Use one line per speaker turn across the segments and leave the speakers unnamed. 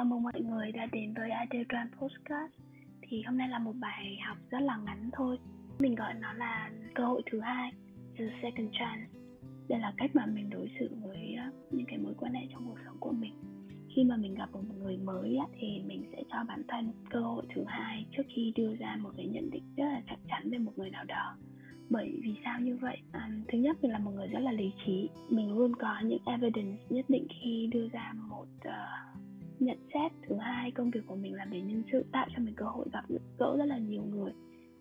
Chào mừng mọi người đã đến với Adedran Postcard Thì hôm nay là một bài học rất là ngắn thôi. Mình gọi nó là cơ hội thứ hai The Second Chance. Đây là cách mà mình đối xử với ờ, những cái mối quan hệ trong cuộc sống của mình. Khi mà mình gặp một người mới thì mình sẽ cho bản thân cơ hội thứ hai trước khi đưa ra một cái nhận định rất là chắc chắn về một người nào đó. Bởi vì sao như vậy? À, thứ nhất mình là một người rất là lý trí. Mình luôn có những evidence nhất định khi đưa ra một uh, nhận xét thứ hai công việc của mình làm về nhân sự, tạo cho mình cơ hội gặp gỡ rất là nhiều người.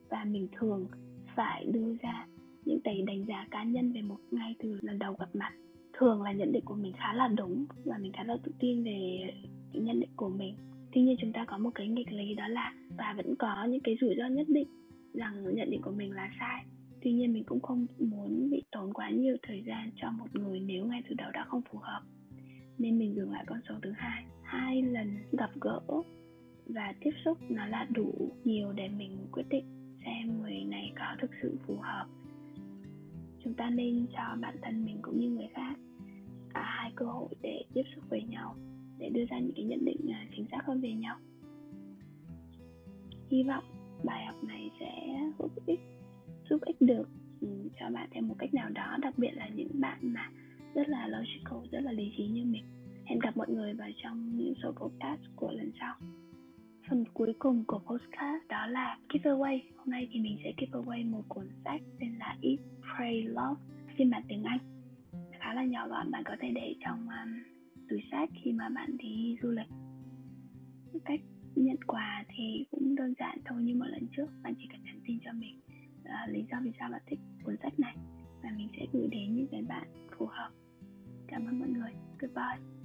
Và mình thường phải đưa ra những cái đánh giá cá nhân về một ngay từ lần đầu gặp mặt. Thường là nhận định của mình khá là đúng và mình khá là tự tin về nhận định của mình. Tuy nhiên chúng ta có một cái nghịch lý đó là và vẫn có những cái rủi ro nhất định rằng nhận định của mình là sai. Tuy nhiên mình cũng không muốn bị tốn quá nhiều thời gian cho một người nếu ngay từ đầu đã không phù hợp nên mình dừng lại con số thứ hai. Hai lần gặp gỡ và tiếp xúc nó là đủ nhiều để mình quyết định xem người này có thực sự phù hợp. Chúng ta nên cho bản thân mình cũng như người khác cả hai cơ hội để tiếp xúc với nhau, để đưa ra những cái nhận định à, chính xác hơn về nhau. Hy vọng bài học này sẽ giúp ích giúp ích được ừ, cho bạn theo một cách nào đó, đặc biệt là những bạn mà rất là logical rất là lý trí như mình. Hẹn gặp mọi người vào trong những số podcast của lần sau. Phần cuối cùng của podcast đó là giveaway. Hôm nay thì mình sẽ giveaway một cuốn sách tên là Eat Pray Love phiên bản tiếng Anh. Khá là nhỏ gọn bạn có thể để trong um, túi sách khi mà bạn đi du lịch. Cách nhận quà thì cũng đơn giản thôi như mọi lần trước bạn chỉ cần nhắn tin cho mình. Uh, lý do vì sao bạn thích cuốn sách này. Và mình sẽ gửi đến những cái cảm ơn mọi người. Goodbye.